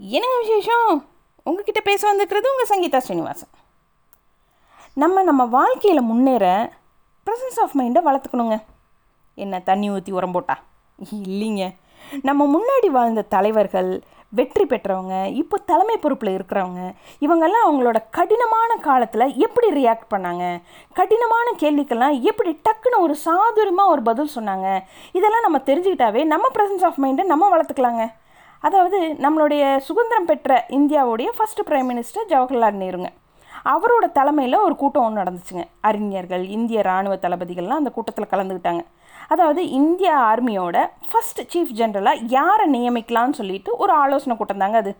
என்னங்க விசேஷம்? உங்ககிட்ட பேச வந்திருக்கிறது உங்கள் சங்கீதா ஸ்ரீனிவாசன். நம்ம நம்ம வாழ்க்கையில் முன்னேற ப்ரெசன்ஸ் ஆஃப் மைண்டை வளர்த்துக்கணுங்க. என்ன தண்ணி ஊற்றி உரம் போட்டா? இல்லைங்க. நம்ம முன்னாடி வாழ்ந்த தலைவர்கள் வெற்றி பெற்றவங்க இப்போ தலைமை பொறுப்பில் இருக்கிறவங்க இவங்கெல்லாம் அவங்களோட கடினமான காலத்தில் எப்படி ரியாக்ட் பண்ணாங்க? கடினமான கேள்விக்கெல்லாம் எப்படி டக்குன்னு ஒரு சாதுரியமாக ஒரு பதில் சொன்னாங்க? இதெல்லாம் நம்ம தெரிஞ்சுக்கிட்டாவே நம்ம ப்ரெசன்ஸ் ஆஃப் மைண்டை நம்ம வளர்த்துக்கலாங்க. அதாவது நம்மளுடைய சுதந்திரம் பெற்ற இந்தியாவுடைய ஃபஸ்ட்டு பிரைம் மினிஸ்டர் ஜவஹர்லால் நேருங்க. அவரோட தலைமையில் ஒரு கூட்டம் ஒன்று நடந்துச்சுங்க. அறிஞர்கள் இந்திய இராணுவ தளபதிகள்லாம் அந்த கூட்டத்தில் கலந்துக்கிட்டாங்க. அதாவது இந்திய ஆர்மியோட ஃபஸ்ட் சீஃப் ஜெனரலாக யாரை நியமிக்கலாம்னு சொல்லிட்டு ஒரு ஆலோசனை கூட்டம் தாங்க அது.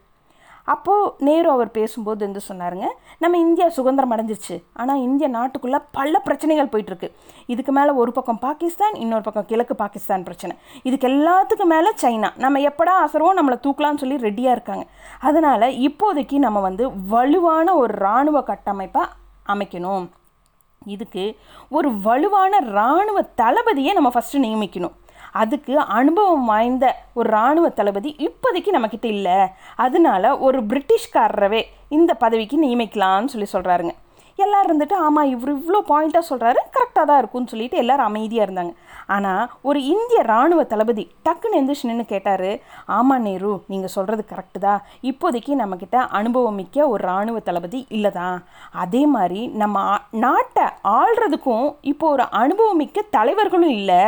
அப்போது நேரு அவர் பேசும்போது வந்து சொன்னாருங்க நம்ம இந்தியா சுதந்திரம் அடைஞ்சிருச்சு. ஆனால் இந்திய நாட்டுக்குள்ளே பல பிரச்சனைகள் போயிட்டுருக்கு. இதுக்கு மேலே ஒரு பக்கம் பாகிஸ்தான் இன்னொரு பக்கம் கிழக்கு பாகிஸ்தான் பிரச்சனை. இதுக்கு எல்லாத்துக்கும் மேலே சைனா. நம்ம எப்படா அசரவோ நம்மளை தூக்கலாம்னு சொல்லி ரெடியாக இருக்காங்க. அதனால் இப்போதைக்கு நம்ம வந்து வலுவான ஒரு இராணுவ கட்டமைப்பை அமைக்கணும். இதுக்கு ஒரு வலுவான இராணுவ தளபதியை நம்ம ஃபஸ்ட்டு நியமிக்கணும். அதுக்கு அனுபவம் வாய்ந்த ஒரு இராணுவ தளபதி இப்போதைக்கு நம்மக்கிட்ட இல்லை. அதனால ஒரு பிரிட்டிஷ்காரரவே இந்த பதவிக்கு நியமிக்கலாம்னு சொல்லி சொல்கிறாருங்க எல்லோரும் இருந்துட்டு ஆமாம் இவர் இவ்வளோ பாயிண்ட்டாக சொல்கிறாரு கரெக்டாக தான் இருக்கும்னு சொல்லிட்டு எல்லோரும் அமைதியாக இருந்தாங்க. ஆனால் ஒரு இந்திய இராணுவ தளபதி டக்குன்னு எந்திரிச்சு நின்று கேட்டார் ஆமாம் நேரு நீங்கள் சொல்கிறது கரெக்டு தான். இப்போதைக்கு நம்மக்கிட்ட அனுபவம் மிக்க ஒரு இராணுவ தளபதி இல்லை தான். அதே மாதிரி நம்ம நாட்டை ஆள்றதுக்கும் இப்போ ஒரு அனுபவம் மிக்க தலைவர்களும் இல்லை.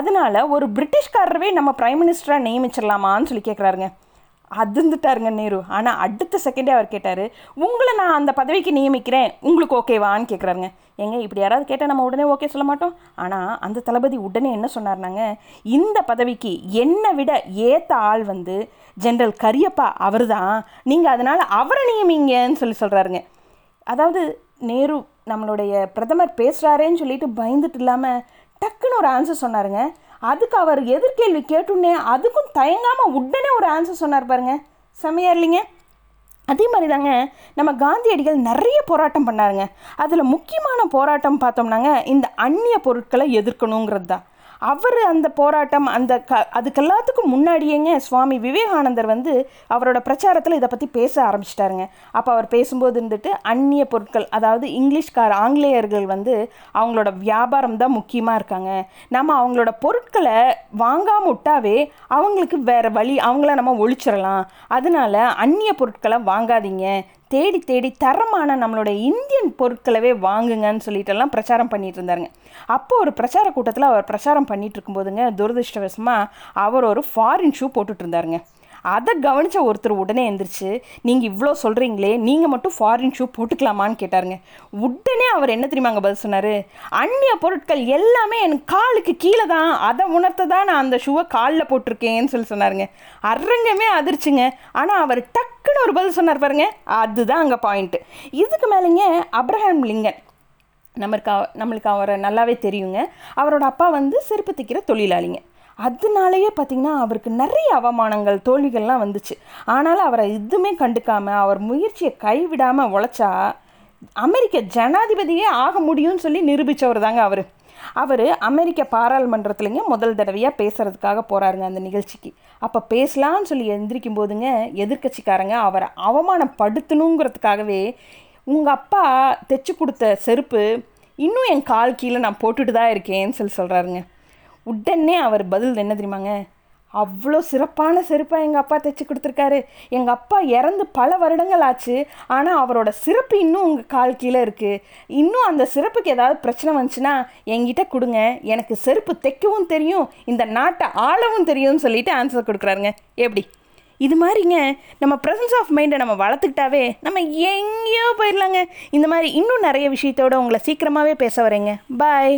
அதனால ஒரு பிரிட்டிஷ்காரரவே நம்ம பிரைம் மினிஸ்டராக நியமிச்சிடலாமான்னு சொல்லி கேட்குறாருங்க அதிர்ந்துட்டாருங்க நேரு. ஆனால் அடுத்த செகண்டே அவர் கேட்டார் உங்களை நான் அந்த பதவிக்கு நியமிக்கிறேன். உங்களுக்கு ஓகேவான்னு கேட்குறாருங்க ஏங்க இப்படி யாராவது கேட்டால் நம்ம உடனே ஓகே சொல்ல மாட்டோம்? ஆனால் அந்த தளபதி உடனே என்ன சொன்னார்னாங்க இந்த பதவிக்கு என்னை விட ஏற்ற ஆள் வந்து ஜென்ரல் கரியப்பா அவர் தான் நீங்கள் அதனால் அவரை நியமிங்கன்னு சொல்லி சொல்கிறாருங்க அதாவது நேரு நம்மளுடைய பிரதமர் பேசுகிறாரேன்னு சொல்லிட்டு பயந்துட்டு இல்லாமல் டக்குன்னு ஒரு ஆன்சர் சொன்னாருங்க. அதுக்கு அவர் எதிர்கேள்வி கேட்டுன்னே அதுக்கும் தயங்காமல் உடனே ஒரு ஆன்சர் சொன்னார் பாருங்க. செமையா இல்லைங்க? அதே மாதிரி தாங்க நம்ம காந்தியடிகள் நிறைய போராட்டம் பண்ணாருங்க. அதில் முக்கியமான போராட்டம் பார்த்தோம்னாங்க இந்த அந்நிய பொருட்களை எதிர்க்கணுங்கிறது தான். அவர் அந்த போராட்டம் அந்த க அதுக்கெல்லாத்துக்கும் முன்னாடியேங்க சுவாமி விவேகானந்தர் வந்து அவரோட பிரச்சாரத்தில் இதை பற்றி பேச ஆரம்பிச்சிட்டாருங்க. அப்போ அவர் பேசும்போது இருந்துட்டு அந்நிய பொருட்கள் அதாவது இங்கிலீஷ்கார ஆங்கிலேயர்கள் வந்து அவங்களோட வியாபாரம் தான் முக்கியமாக இருக்காங்க. நம்ம அவங்களோட பொருட்களை வாங்காம விட்டாவே அவங்களுக்கு வேறு வழி அவங்கள நம்ம ஒழிச்சிடலாம். அதனால அந்நிய பொருட்களை வாங்காதீங்க. தேடி தேடி தரமான நம்மளோட இந்தியன் பொருட்களவே வாங்குங்கன்னு சொல்லிட்டெல்லாம் பிரச்சாரம் பண்ணிகிட்டு இருந்தாருங்க. அப்போ ஒரு பிரச்சார கூட்டத்தில் அவர் பிரச்சாரம் பண்ணிட்டு இருக்கும்போதுங்க துரதிருஷ்டவசமாக அவர் ஒரு ஃபாரின் ஷூ போட்டுட்டு இருந்தாருங்க. அதை கவனித்த ஒருத்தர் உடனே எந்திரிச்சு நீங்கள் இவ்வளோ சொல்கிறீங்களே நீங்கள் மட்டும் ஃபாரின் ஷூ போட்டுக்கலாமான்னு கேட்டாருங்க. உடனே அவர் என்ன தெரியுமாங்க பதில் சொன்னார்? அந்நிய பொருட்கள் எல்லாமே என் காலுக்கு கீழே தான் அதை உணர்த்த தான் நான் அந்த ஷூவை காலில் போட்டிருக்கேன்னு சொல்லி சொன்னாருங்க. அரங்கமே அதிர்ச்சிங்க. ஆனால் அவர் டக் டக்குன்னு ஒரு பதில் சொன்னார் பாருங்க. அதுதான் அங்கே பாயிண்ட்டு இதுக்கு மேலேங்க அப்ரஹாம் லிங்கன் நம்மளுக்கு நம்மளுக்கு அவரை நல்லாவே தெரியுங்க. அவரோட அப்பா வந்து செருப்பு தைக்கிற தொழிலாளிங்க. அதனாலேயே பார்த்திங்கன்னா அவருக்கு நிறைய அவமானங்கள் தோல்விகள்லாம் வந்துச்சு. ஆனாலும் அவரை எதுவுமே கண்டுக்காமல் அவர் முயற்சியை கைவிடாமல் உழைச்சா அமெரிக்க ஜனாதிபதியே ஆக முடியும்னு சொல்லி நிரூபித்தவர் தாங்க அவர். அவர் அமெரிக்க பாராளுமன்றத்துலங்க முதல் தடவையாக பேசுகிறதுக்காக போகிறாருங்க அந்த நிகழ்ச்சிக்கு. அப்போ பேசலாம்னு சொல்லி எந்திரிக்கும் போதுங்க எதிர்க்கட்சிக்காரங்க அவரை அவமானப்படுத்தணுங்கிறதுக்காகவே உங்கள் அப்பா தைச்சு கொடுத்த செருப்பு இன்னும் என் கால் கீழே நான் போட்டுட்டு தான் இருக்கேன்னு சொல்லி சொல்கிறாருங்க உடனே அவர் பதில் என்ன தெரியுமாங்க? அவ்வளோ சிறப்பான செருப்பாக எங்கள் அப்பா தைச்சி கொடுத்துருக்காரு. எங்கள் அப்பா இறந்து பல வருடங்கள் ஆச்சு. ஆனால் அவரோட சிறப்பு இன்னும் உங்கள் கால் கீழே இருக்குது இன்னும் அந்த சிறப்புக்கு ஏதாவது பிரச்சனை வந்துச்சுன்னா என்கிட்ட கொடுங்க. எனக்கு செருப்பு தைக்கவும் தெரியும் இந்த நாட்டை ஆளவும் தெரியும்னு சொல்லிட்டு ஆன்சர் கொடுக்குறாருங்க. எப்படி? இது மாதிரிங்க நம்ம ப்ரெசன்ஸ் ஆஃப் மைண்டை நம்ம வளர்த்துக்கிட்டாவே நம்ம எங்கேயோ போயிடலாங்க இந்த மாதிரி இன்னும் நிறைய விஷயத்தோட உங்களை சீக்கிரமாகவே பேச வரேங்க. பாய்